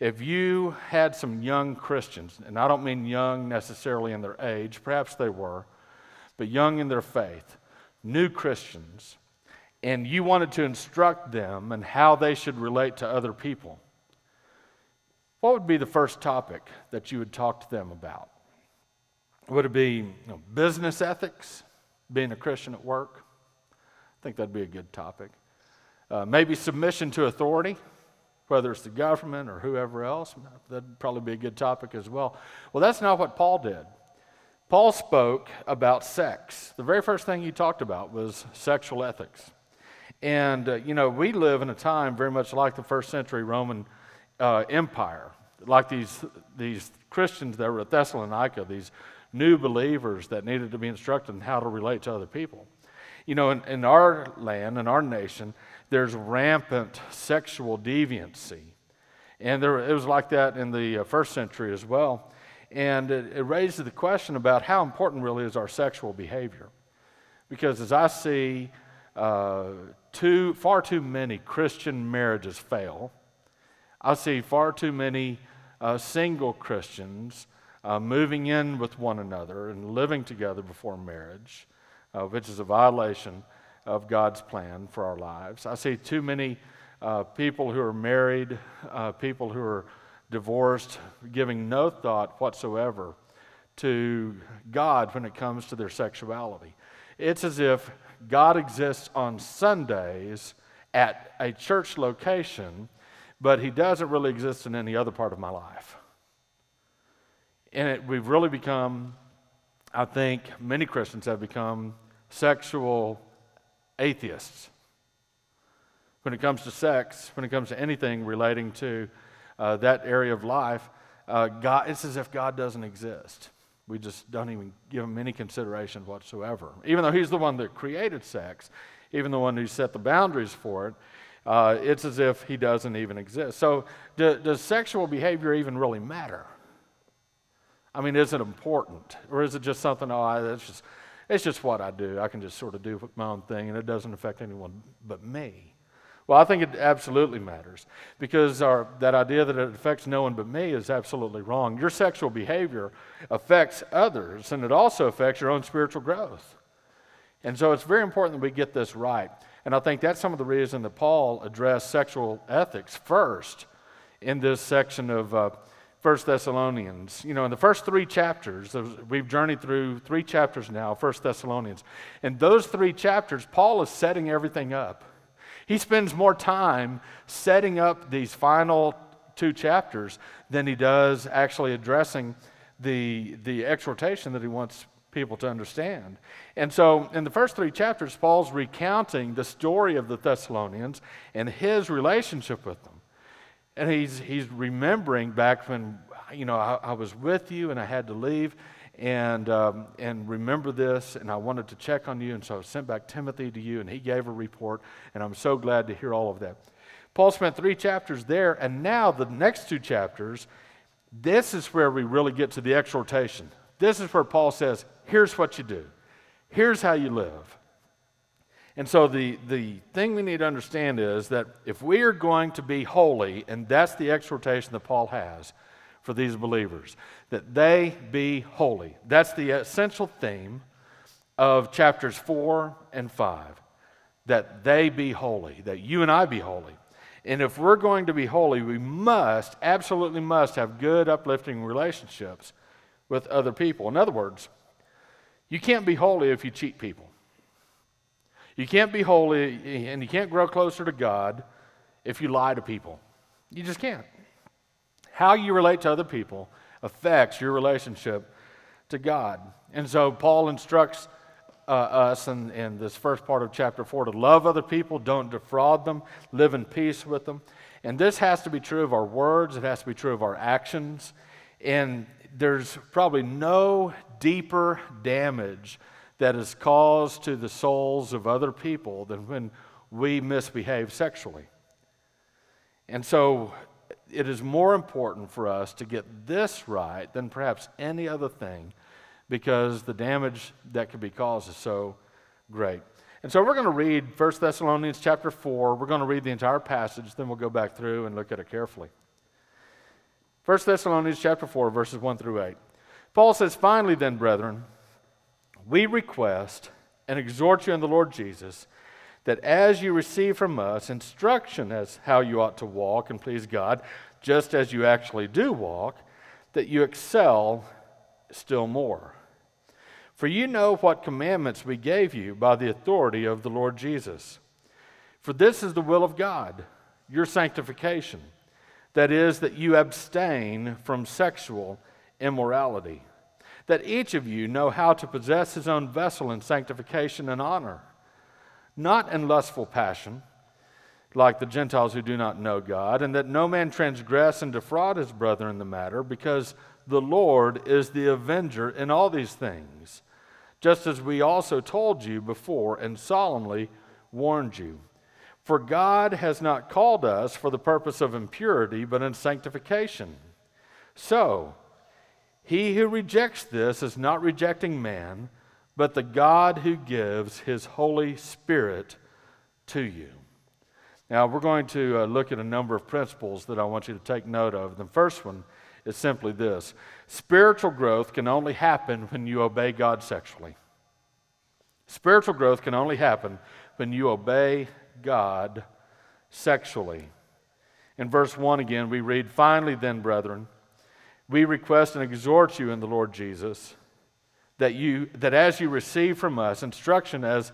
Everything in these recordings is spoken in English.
if you had some young Christians, and I don't mean young necessarily in their age, perhaps they were, but young in their faith, new Christians, and you wanted to instruct them and how they should relate to other people, what would be the first topic that you would talk to them about? Would it be you know, business ethics, being a Christian at work? I think that'd be a good topic. Uh, maybe submission to authority, whether it's the government or whoever else. That'd probably be a good topic as well. Well, that's not what Paul did. Paul spoke about sex. The very first thing he talked about was sexual ethics. And, uh, you know, we live in a time very much like the first century Roman uh, Empire, like these, these Christians that were at Thessalonica, these new believers that needed to be instructed in how to relate to other people. You know, in, in our land, in our nation, there's rampant sexual deviancy. And there, it was like that in the uh, first century as well. And it, it raises the question about how important really is our sexual behavior. Because as I see uh, too, far too many Christian marriages fail, I see far too many uh, single Christians uh, moving in with one another and living together before marriage, uh, which is a violation of God's plan for our lives. I see too many uh, people who are married, uh, people who are divorced, giving no thought whatsoever to God when it comes to their sexuality. It's as if God exists on Sundays at a church location, but he doesn't really exist in any other part of my life. And it, we've really become, I think, many Christians have become sexual atheists. When it comes to sex, when it comes to anything relating to uh, that area of life, uh, God, it's as if God doesn't exist. We just don't even give him any consideration whatsoever. Even though he's the one that created sex, even the one who set the boundaries for it, uh, it's as if he doesn't even exist. So, do, does sexual behavior even really matter? I mean, is it important? Or is it just something, oh, it's, just, it's just what I do. I can just sort of do my own thing and it doesn't affect anyone but me? Well, I think it absolutely matters because our, that idea that it affects no one but me is absolutely wrong. Your sexual behavior affects others and it also affects your own spiritual growth. And so it's very important that we get this right. And I think that's some of the reason that Paul addressed sexual ethics first in this section of. Uh, First Thessalonians. You know, in the first three chapters, we've journeyed through three chapters now, First Thessalonians. In those three chapters, Paul is setting everything up. He spends more time setting up these final two chapters than he does actually addressing the, the exhortation that he wants people to understand. And so, in the first three chapters, Paul's recounting the story of the Thessalonians and his relationship with them. And he's, he's remembering back when, you know, I, I was with you and I had to leave and, um, and remember this, and I wanted to check on you, and so I sent back Timothy to you, and he gave a report, and I'm so glad to hear all of that. Paul spent three chapters there, and now the next two chapters, this is where we really get to the exhortation. This is where Paul says, here's what you do, here's how you live. And so the, the thing we need to understand is that if we are going to be holy, and that's the exhortation that Paul has for these believers, that they be holy. That's the essential theme of chapters 4 and 5. That they be holy, that you and I be holy. And if we're going to be holy, we must, absolutely must, have good, uplifting relationships with other people. In other words, you can't be holy if you cheat people. You can't be holy and you can't grow closer to God if you lie to people. You just can't. How you relate to other people affects your relationship to God. And so Paul instructs uh, us in, in this first part of chapter 4 to love other people, don't defraud them, live in peace with them. And this has to be true of our words, it has to be true of our actions. And there's probably no deeper damage that is caused to the souls of other people than when we misbehave sexually. And so it is more important for us to get this right than perhaps any other thing because the damage that could be caused is so great. And so we're going to read 1 Thessalonians chapter 4. We're going to read the entire passage, then we'll go back through and look at it carefully. 1 Thessalonians chapter 4, verses 1 through 8. Paul says, Finally, then, brethren, we request and exhort you in the Lord Jesus that as you receive from us instruction as how you ought to walk and please God, just as you actually do walk, that you excel still more. For you know what commandments we gave you by the authority of the Lord Jesus. For this is the will of God, your sanctification. That is, that you abstain from sexual immorality. That each of you know how to possess his own vessel in sanctification and honor, not in lustful passion, like the Gentiles who do not know God, and that no man transgress and defraud his brother in the matter, because the Lord is the avenger in all these things, just as we also told you before and solemnly warned you. For God has not called us for the purpose of impurity, but in sanctification. So, he who rejects this is not rejecting man, but the God who gives his Holy Spirit to you. Now, we're going to uh, look at a number of principles that I want you to take note of. The first one is simply this spiritual growth can only happen when you obey God sexually. Spiritual growth can only happen when you obey God sexually. In verse 1 again, we read, Finally, then, brethren, we request and exhort you in the Lord Jesus that, you, that as you receive from us instruction as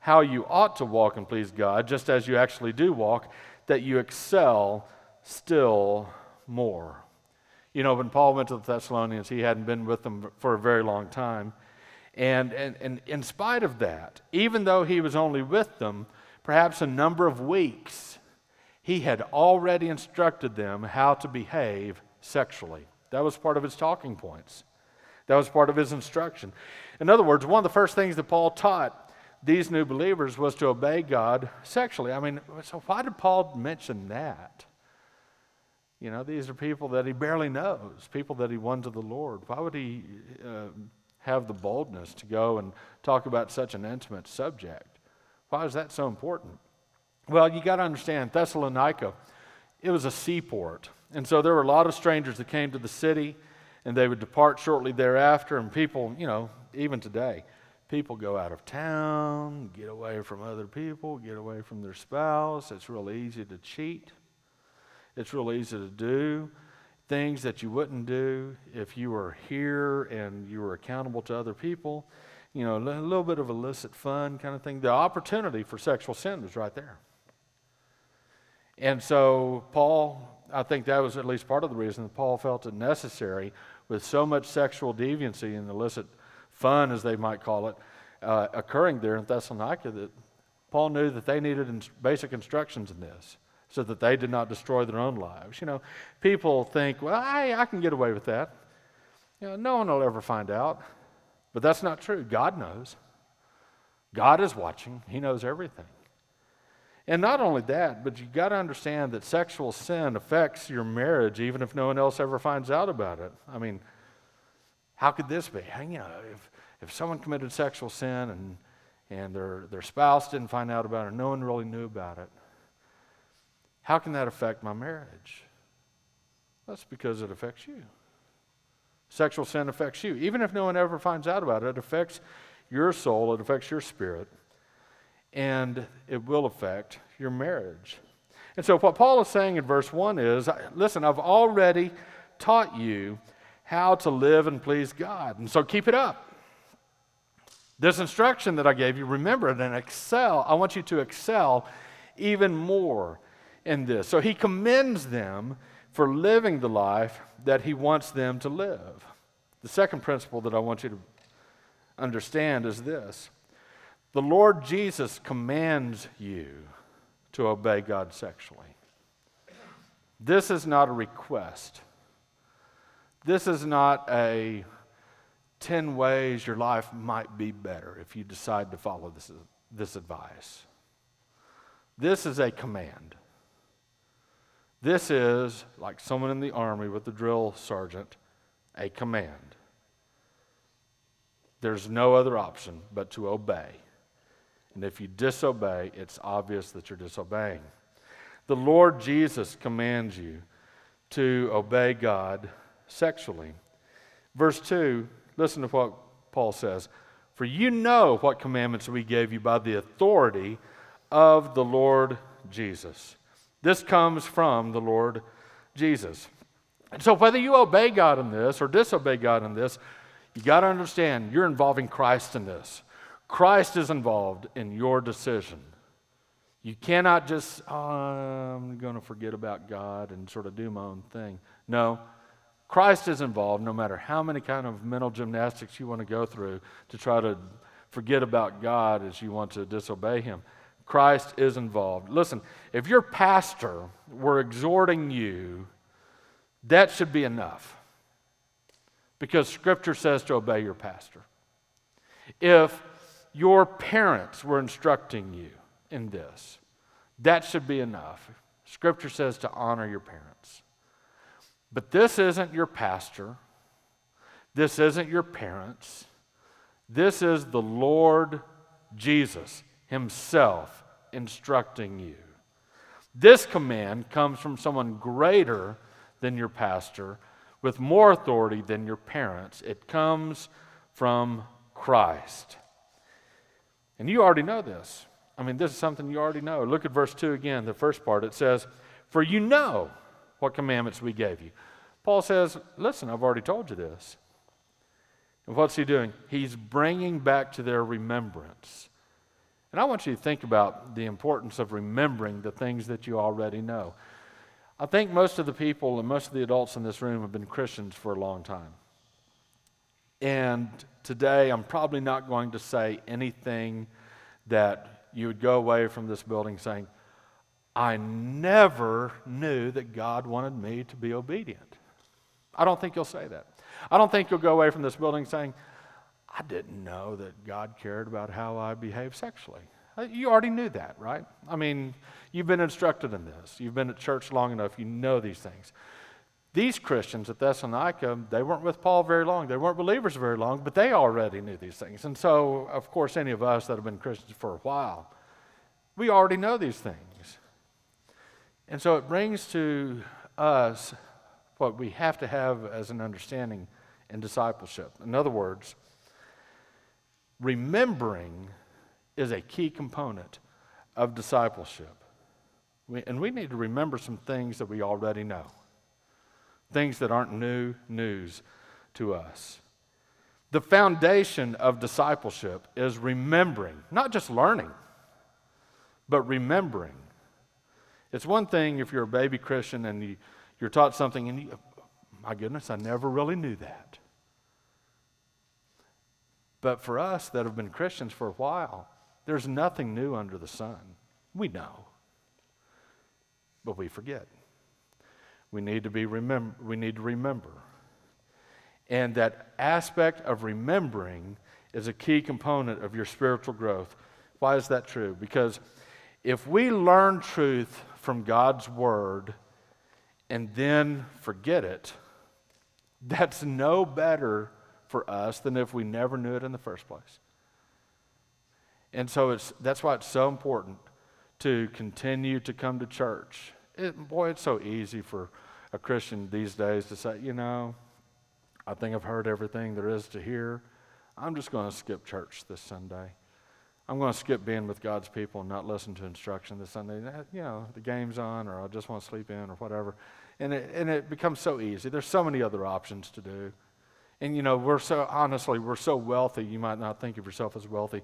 how you ought to walk and please God, just as you actually do walk, that you excel still more. You know, when Paul went to the Thessalonians, he hadn't been with them for a very long time. And, and, and in spite of that, even though he was only with them perhaps a number of weeks, he had already instructed them how to behave sexually. That was part of his talking points. That was part of his instruction. In other words, one of the first things that Paul taught these new believers was to obey God sexually. I mean, so why did Paul mention that? You know, these are people that he barely knows, people that he won to the Lord. Why would he uh, have the boldness to go and talk about such an intimate subject? Why is that so important? Well, you got to understand, Thessalonica, it was a seaport. And so there were a lot of strangers that came to the city, and they would depart shortly thereafter. And people, you know, even today, people go out of town, get away from other people, get away from their spouse. It's real easy to cheat, it's real easy to do things that you wouldn't do if you were here and you were accountable to other people you know, a little bit of illicit fun kind of thing. The opportunity for sexual sin was right there. And so, Paul, I think that was at least part of the reason that Paul felt it necessary, with so much sexual deviancy and illicit fun, as they might call it, uh, occurring there in Thessalonica, that Paul knew that they needed in basic instructions in this so that they did not destroy their own lives. You know, people think, well, I, I can get away with that. You know, no one will ever find out. But that's not true. God knows. God is watching, He knows everything. And not only that, but you've got to understand that sexual sin affects your marriage even if no one else ever finds out about it. I mean, how could this be? You know, if, if someone committed sexual sin and, and their, their spouse didn't find out about it, no one really knew about it, how can that affect my marriage? That's because it affects you. Sexual sin affects you. Even if no one ever finds out about it, it affects your soul, it affects your spirit, and it will affect your marriage. And so, what Paul is saying in verse 1 is listen, I've already taught you how to live and please God. And so, keep it up. This instruction that I gave you, remember it and excel. I want you to excel even more in this. So, he commends them for living the life that he wants them to live. The second principle that I want you to understand is this the Lord Jesus commands you to obey God sexually. This is not a request. This is not a 10 ways your life might be better if you decide to follow this, this advice. This is a command. This is, like someone in the army with the drill sergeant, a command. There's no other option but to obey. And if you disobey, it's obvious that you're disobeying. The Lord Jesus commands you to obey God sexually. Verse 2, listen to what Paul says. For you know what commandments we gave you by the authority of the Lord Jesus. This comes from the Lord Jesus. And so, whether you obey God in this or disobey God in this, you got to understand you're involving Christ in this. Christ is involved in your decision. You cannot just, oh, I'm going to forget about God and sort of do my own thing. No, Christ is involved no matter how many kind of mental gymnastics you want to go through to try to forget about God as you want to disobey Him. Christ is involved. Listen, if your pastor were exhorting you, that should be enough. Because Scripture says to obey your pastor. If your parents were instructing you in this, that should be enough. Scripture says to honor your parents. But this isn't your pastor. This isn't your parents. This is the Lord Jesus Himself instructing you. This command comes from someone greater than your pastor, with more authority than your parents. It comes from Christ. And you already know this. I mean, this is something you already know. Look at verse 2 again, the first part. It says, For you know what commandments we gave you. Paul says, Listen, I've already told you this. And what's he doing? He's bringing back to their remembrance. And I want you to think about the importance of remembering the things that you already know. I think most of the people and most of the adults in this room have been Christians for a long time. And today, I'm probably not going to say anything that you would go away from this building saying, I never knew that God wanted me to be obedient. I don't think you'll say that. I don't think you'll go away from this building saying, I didn't know that God cared about how I behave sexually. Uh, you already knew that, right? I mean, you've been instructed in this. You've been at church long enough. You know these things. These Christians at Thessalonica, they weren't with Paul very long. They weren't believers very long, but they already knew these things. And so, of course, any of us that have been Christians for a while, we already know these things. And so it brings to us what we have to have as an understanding in discipleship. In other words, remembering is a key component of discipleship. We, and we need to remember some things that we already know, things that aren't new news to us. The foundation of discipleship is remembering, not just learning, but remembering. It's one thing if you're a baby Christian and you, you're taught something and you, my goodness, I never really knew that. But for us that have been Christians for a while, there's nothing new under the sun. We know. But we forget. We need to be remember we need to remember. And that aspect of remembering is a key component of your spiritual growth. Why is that true? Because if we learn truth from God's word and then forget it, that's no better for us than if we never knew it in the first place. And so it's, that's why it's so important to continue to come to church. It, boy, it's so easy for a Christian these days to say, you know, I think I've heard everything there is to hear. I'm just going to skip church this Sunday. I'm going to skip being with God's people and not listen to instruction this Sunday. You know, the game's on, or I just want to sleep in, or whatever. And it, and it becomes so easy. There's so many other options to do. And, you know, we're so, honestly, we're so wealthy, you might not think of yourself as wealthy.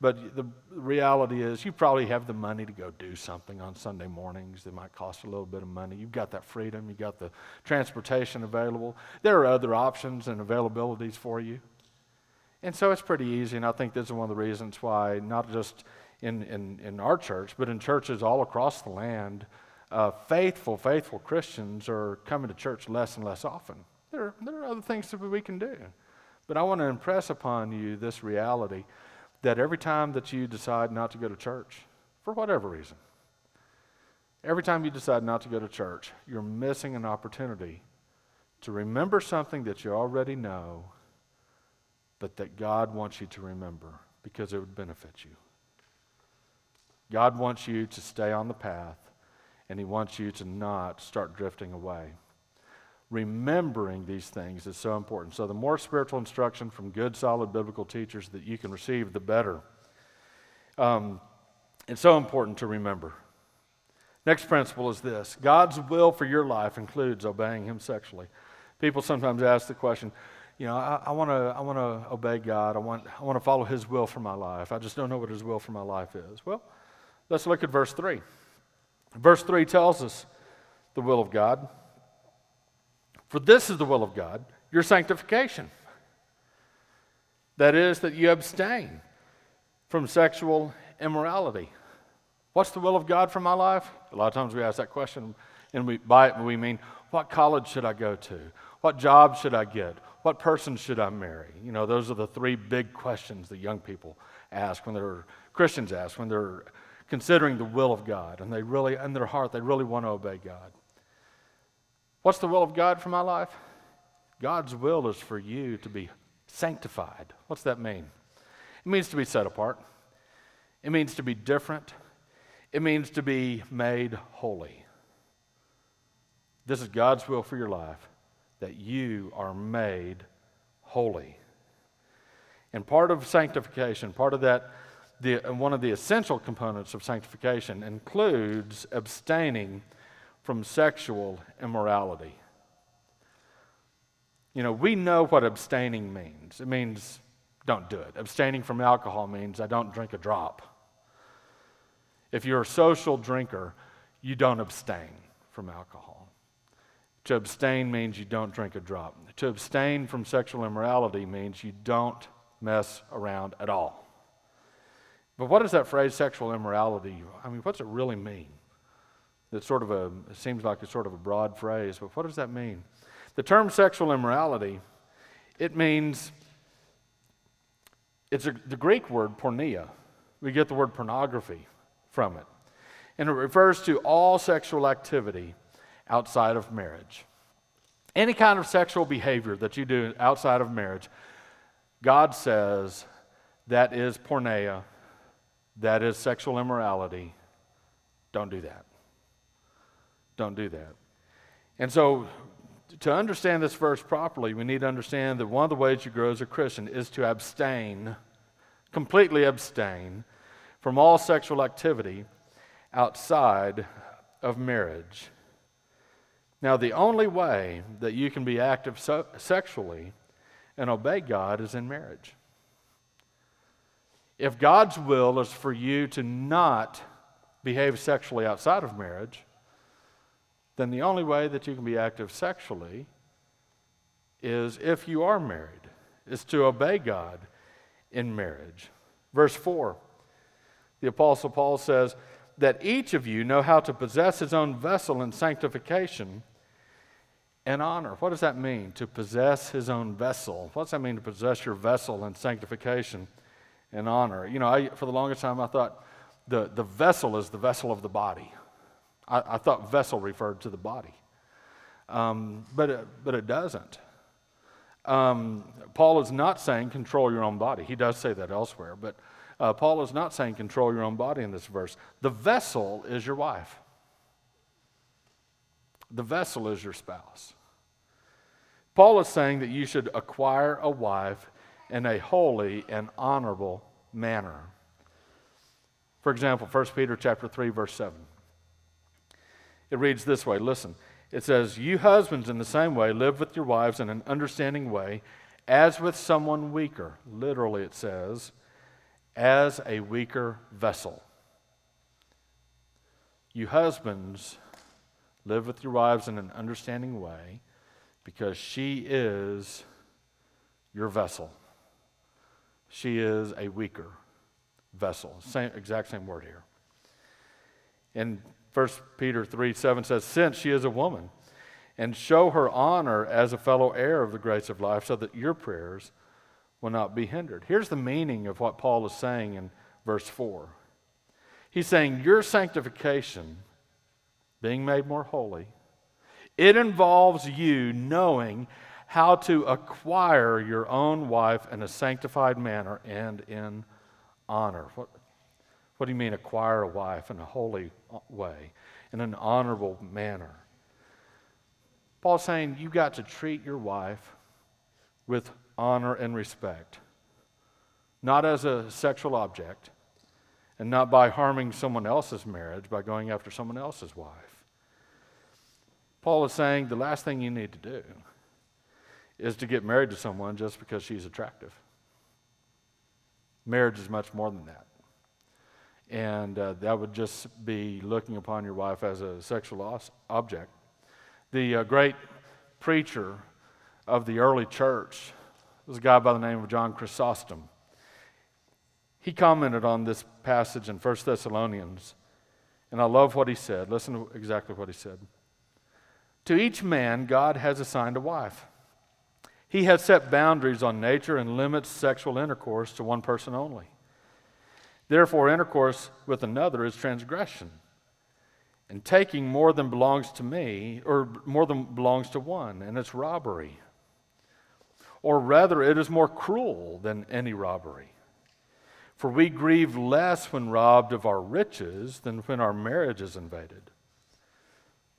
But the reality is, you probably have the money to go do something on Sunday mornings that might cost a little bit of money. You've got that freedom, you've got the transportation available. There are other options and availabilities for you. And so it's pretty easy, and I think this is one of the reasons why, not just in, in, in our church, but in churches all across the land, uh, faithful, faithful Christians are coming to church less and less often. There, there are other things that we can do. But I want to impress upon you this reality that every time that you decide not to go to church, for whatever reason, every time you decide not to go to church, you're missing an opportunity to remember something that you already know, but that God wants you to remember because it would benefit you. God wants you to stay on the path, and He wants you to not start drifting away. Remembering these things is so important. So, the more spiritual instruction from good, solid biblical teachers that you can receive, the better. Um, it's so important to remember. Next principle is this God's will for your life includes obeying Him sexually. People sometimes ask the question, you know, I, want to I wanna obey God. I want, I want to follow His will for my life. I just don't know what His will for my life is. Well, let's look at verse 3. Verse 3 tells us the will of God. For this is the will of God, your sanctification. That is, that you abstain from sexual immorality. What's the will of God for my life? A lot of times we ask that question, and we, by it we mean, what college should I go to? What job should I get? What person should I marry? You know, those are the three big questions that young people ask when they're Christians ask when they're considering the will of God, and they really, in their heart, they really want to obey God. What's the will of God for my life? God's will is for you to be sanctified. What's that mean? It means to be set apart. It means to be different. It means to be made holy. This is God's will for your life that you are made holy. And part of sanctification, part of that, the, one of the essential components of sanctification includes abstaining from sexual immorality. You know, we know what abstaining means. It means don't do it. Abstaining from alcohol means I don't drink a drop. If you're a social drinker, you don't abstain from alcohol. To abstain means you don't drink a drop. To abstain from sexual immorality means you don't mess around at all. But what does that phrase, sexual immorality, I mean, what's it really mean? It's sort of a, it seems like it's sort of a broad phrase, but what does that mean? The term sexual immorality, it means, it's a, the Greek word porneia. We get the word pornography from it. And it refers to all sexual activity outside of marriage. Any kind of sexual behavior that you do outside of marriage, God says that is porneia, that is sexual immorality. Don't do that. Don't do that. And so, to understand this verse properly, we need to understand that one of the ways you grow as a Christian is to abstain, completely abstain from all sexual activity outside of marriage. Now, the only way that you can be active so- sexually and obey God is in marriage. If God's will is for you to not behave sexually outside of marriage, then the only way that you can be active sexually is if you are married, is to obey God in marriage. Verse 4 the Apostle Paul says that each of you know how to possess his own vessel in sanctification and honor. What does that mean, to possess his own vessel? What does that mean, to possess your vessel in sanctification and honor? You know, I, for the longest time, I thought the, the vessel is the vessel of the body. I, I thought vessel referred to the body, um, but, it, but it doesn't. Um, Paul is not saying control your own body. He does say that elsewhere, but uh, Paul is not saying control your own body in this verse. The vessel is your wife, the vessel is your spouse. Paul is saying that you should acquire a wife in a holy and honorable manner. For example, 1 Peter chapter 3 verse 7. It reads this way, listen. It says, "You husbands in the same way live with your wives in an understanding way, as with someone weaker." Literally it says, as a weaker vessel. You husbands live with your wives in an understanding way because she is your vessel. She is a weaker vessel. Same, exact same word here. And 1 Peter 3 7 says, Since she is a woman, and show her honor as a fellow heir of the grace of life, so that your prayers will not be hindered. Here's the meaning of what Paul is saying in verse 4. He's saying, Your sanctification, being made more holy, it involves you knowing how to acquire your own wife in a sanctified manner and in honor. What, what do you mean, acquire a wife in a holy uh, way, in an honorable manner? Paul's saying you got to treat your wife with honor and respect, not as a sexual object, and not by harming someone else's marriage by going after someone else's wife. Paul is saying the last thing you need to do is to get married to someone just because she's attractive. Marriage is much more than that. And uh, that would just be looking upon your wife as a sexual object. The uh, great preacher of the early church was a guy by the name of John Chrysostom. He commented on this passage in 1 Thessalonians, and I love what he said. Listen to exactly what he said. To each man, God has assigned a wife. He has set boundaries on nature and limits sexual intercourse to one person only. Therefore, intercourse with another is transgression. And taking more than belongs to me, or more than belongs to one, and it's robbery. Or rather, it is more cruel than any robbery. For we grieve less when robbed of our riches than when our marriage is invaded.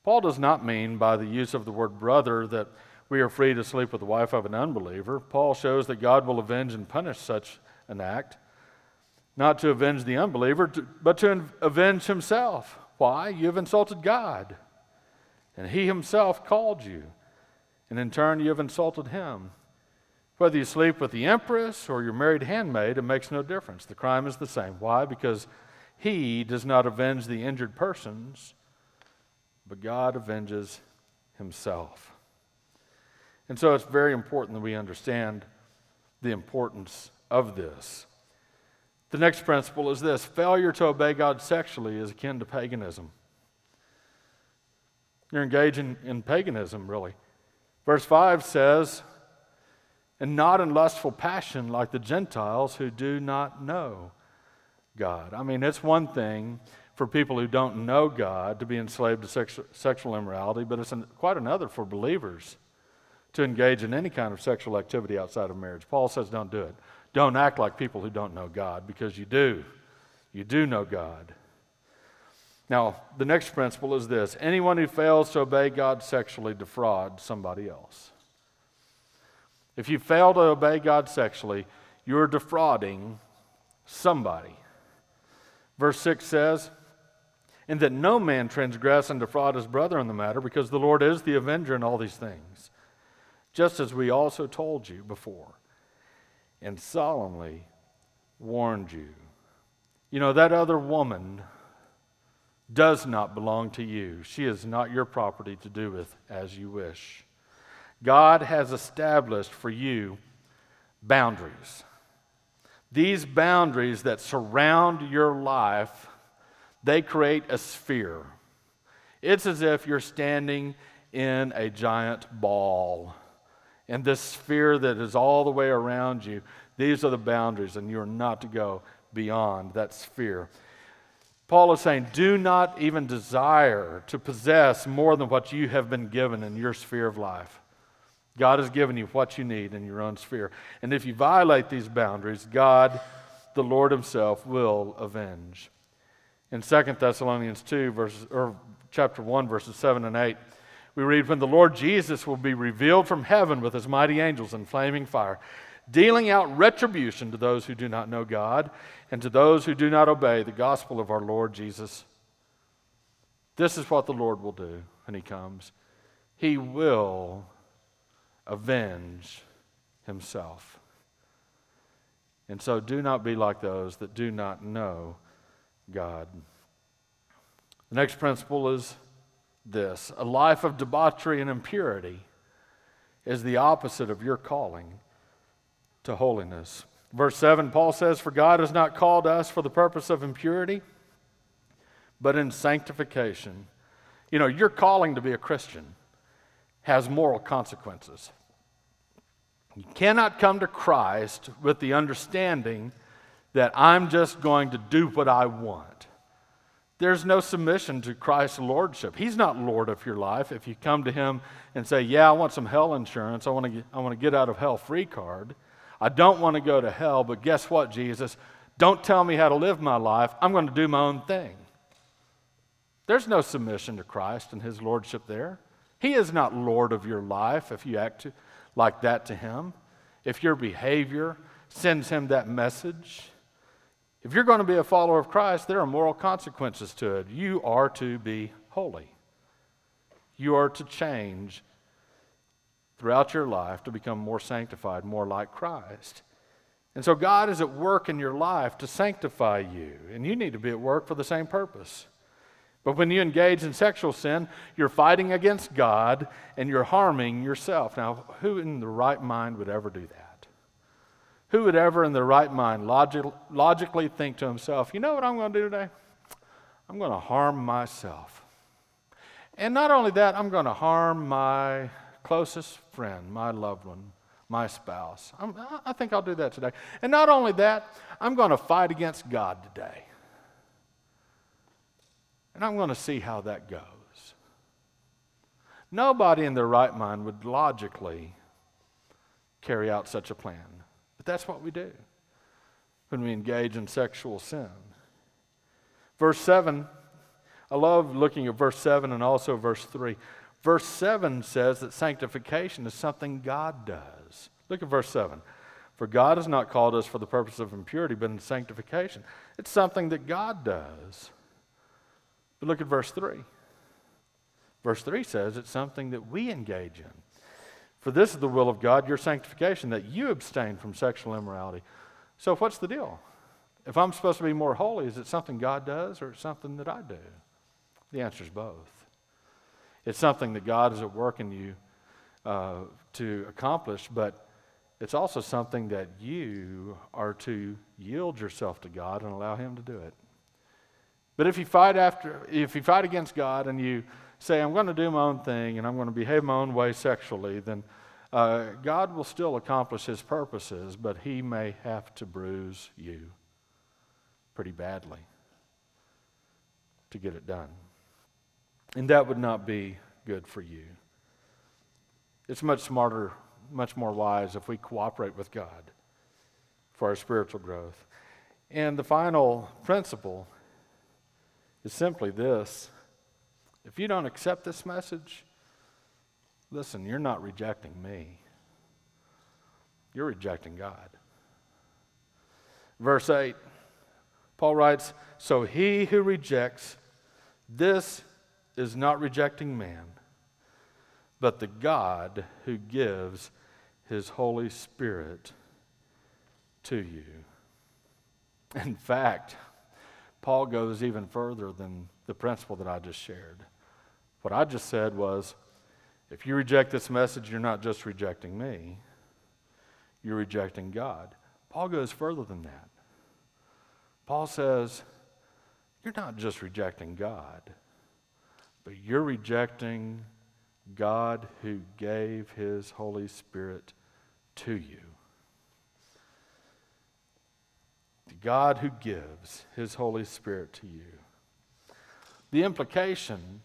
Paul does not mean by the use of the word brother that we are free to sleep with the wife of an unbeliever. Paul shows that God will avenge and punish such an act, not to avenge the unbeliever, but to avenge himself. Why? You've insulted God, and he himself called you, and in turn you have insulted him. Whether you sleep with the empress or your married handmaid, it makes no difference. The crime is the same. Why? Because he does not avenge the injured persons, but God avenges himself. And so it's very important that we understand the importance of this. The next principle is this failure to obey God sexually is akin to paganism. You're engaging in paganism, really. Verse 5 says, and not in lustful passion like the Gentiles who do not know God. I mean, it's one thing for people who don't know God to be enslaved to sex- sexual immorality, but it's quite another for believers to engage in any kind of sexual activity outside of marriage. Paul says, don't do it. Don't act like people who don't know God because you do. You do know God. Now, the next principle is this anyone who fails to obey God sexually defrauds somebody else. If you fail to obey God sexually, you're defrauding somebody. Verse 6 says, And that no man transgress and defraud his brother in the matter, because the Lord is the avenger in all these things, just as we also told you before, and solemnly warned you. You know, that other woman does not belong to you. She is not your property to do with as you wish. God has established for you boundaries. These boundaries that surround your life, they create a sphere. It's as if you're standing in a giant ball. And this sphere that is all the way around you, these are the boundaries, and you're not to go beyond that sphere. Paul is saying, do not even desire to possess more than what you have been given in your sphere of life. God has given you what you need in your own sphere. And if you violate these boundaries, God, the Lord Himself, will avenge. In 2 Thessalonians 2, verses, or chapter 1, verses 7 and 8, we read, When the Lord Jesus will be revealed from heaven with his mighty angels in flaming fire, dealing out retribution to those who do not know God and to those who do not obey the gospel of our Lord Jesus. This is what the Lord will do when he comes. He will avenge himself. And so do not be like those that do not know God. The next principle is this a life of debauchery and impurity is the opposite of your calling to holiness. Verse 7, Paul says, For God has not called us for the purpose of impurity, but in sanctification. You know, your calling to be a Christian has moral consequences. You cannot come to Christ with the understanding that I'm just going to do what I want. There's no submission to Christ's lordship. He's not Lord of your life. If you come to Him and say, Yeah, I want some hell insurance, I want to get, I want to get out of hell free card, I don't want to go to hell, but guess what, Jesus? Don't tell me how to live my life. I'm going to do my own thing. There's no submission to Christ and His lordship there. He is not Lord of your life if you act like that to Him, if your behavior sends Him that message. If you're going to be a follower of Christ, there are moral consequences to it. You are to be holy. You are to change throughout your life to become more sanctified, more like Christ. And so God is at work in your life to sanctify you, and you need to be at work for the same purpose. But when you engage in sexual sin, you're fighting against God and you're harming yourself. Now, who in the right mind would ever do that? Who would ever in their right mind logic, logically think to himself, you know what I'm going to do today? I'm going to harm myself. And not only that, I'm going to harm my closest friend, my loved one, my spouse. I'm, i think I'll do that today. And not only that, I'm going to fight against God today. And I'm going to see how that goes. Nobody in their right mind would logically carry out such a plan. But that's what we do when we engage in sexual sin. Verse 7, I love looking at verse 7 and also verse 3. Verse 7 says that sanctification is something God does. Look at verse 7. For God has not called us for the purpose of impurity, but in sanctification. It's something that God does. But look at verse 3. Verse 3 says it's something that we engage in. For this is the will of God, your sanctification, that you abstain from sexual immorality. So, what's the deal? If I'm supposed to be more holy, is it something God does or it's something that I do? The answer is both. It's something that God is at work in you uh, to accomplish, but it's also something that you are to yield yourself to God and allow Him to do it. But if you fight after, if you fight against God and you say, I'm going to do my own thing and I'm going to behave my own way sexually, then uh, God will still accomplish His purposes, but He may have to bruise you pretty badly to get it done. And that would not be good for you. It's much smarter, much more wise if we cooperate with God for our spiritual growth. And the final principle is simply this if you don't accept this message, listen, you're not rejecting me, you're rejecting God. Verse 8, Paul writes, So he who rejects this is not rejecting man, but the God who gives his Holy Spirit to you. In fact, Paul goes even further than the principle that I just shared. What I just said was if you reject this message, you're not just rejecting me, you're rejecting God. Paul goes further than that. Paul says, You're not just rejecting God, but you're rejecting God who gave his Holy Spirit to you. The God who gives his Holy Spirit to you. The implication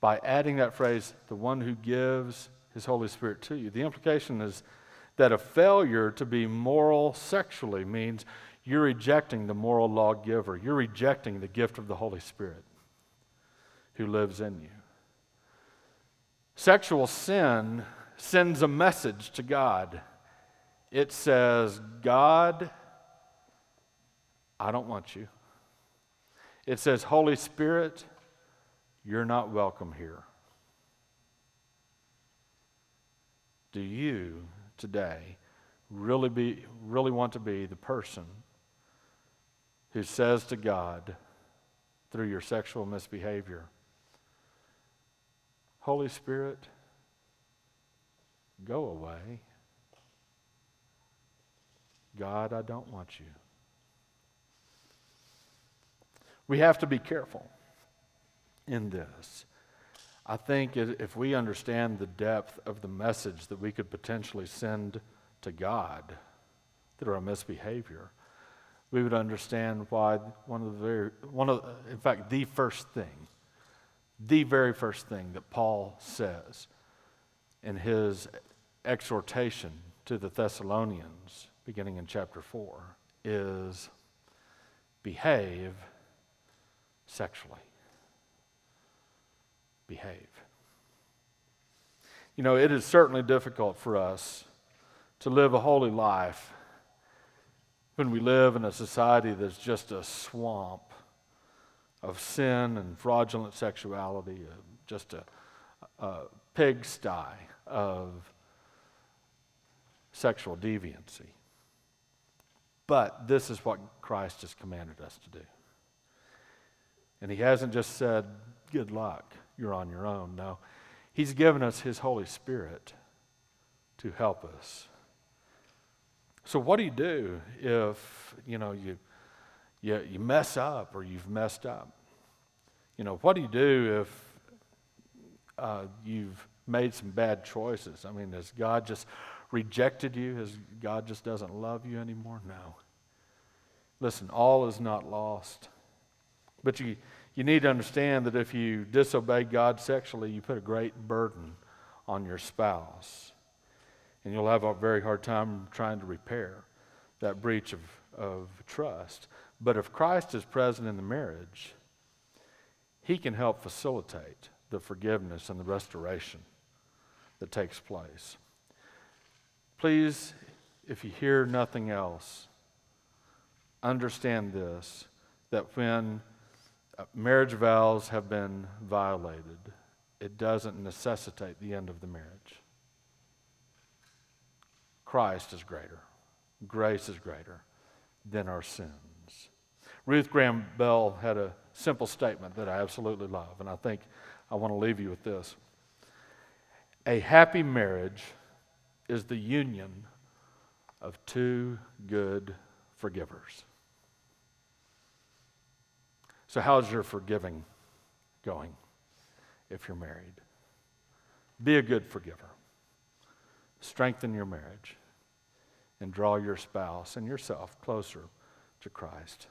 by adding that phrase, the one who gives his Holy Spirit to you, the implication is that a failure to be moral sexually means you're rejecting the moral lawgiver. You're rejecting the gift of the Holy Spirit who lives in you. Sexual sin sends a message to God. It says, God, I don't want you. It says, Holy Spirit, you're not welcome here. Do you today really, be, really want to be the person who says to God through your sexual misbehavior, Holy Spirit, go away. God, I don't want you. We have to be careful in this. I think if we understand the depth of the message that we could potentially send to God through our misbehavior, we would understand why one of the very, one of, in fact, the first thing the very first thing that Paul says in his exhortation to the Thessalonians, beginning in chapter 4, is behave sexually. Behave. You know, it is certainly difficult for us to live a holy life when we live in a society that's just a swamp of sin and fraudulent sexuality, uh, just a, a pigsty of sexual deviancy. But this is what Christ has commanded us to do. And He hasn't just said, good luck, you're on your own. No, He's given us His Holy Spirit to help us. So, what do you do if, you know, you, you, you mess up or you've messed up? You know, what do you do if uh, you've made some bad choices? I mean, has God just rejected you? Has God just doesn't love you anymore? No. Listen, all is not lost. But you, you need to understand that if you disobey God sexually, you put a great burden on your spouse. And you'll have a very hard time trying to repair that breach of, of trust. But if Christ is present in the marriage, he can help facilitate the forgiveness and the restoration that takes place. Please, if you hear nothing else, understand this that when marriage vows have been violated, it doesn't necessitate the end of the marriage. Christ is greater, grace is greater than our sins. Ruth Graham Bell had a simple statement that I absolutely love, and I think I want to leave you with this. A happy marriage is the union of two good forgivers. So, how's your forgiving going if you're married? Be a good forgiver. Strengthen your marriage and draw your spouse and yourself closer to Christ.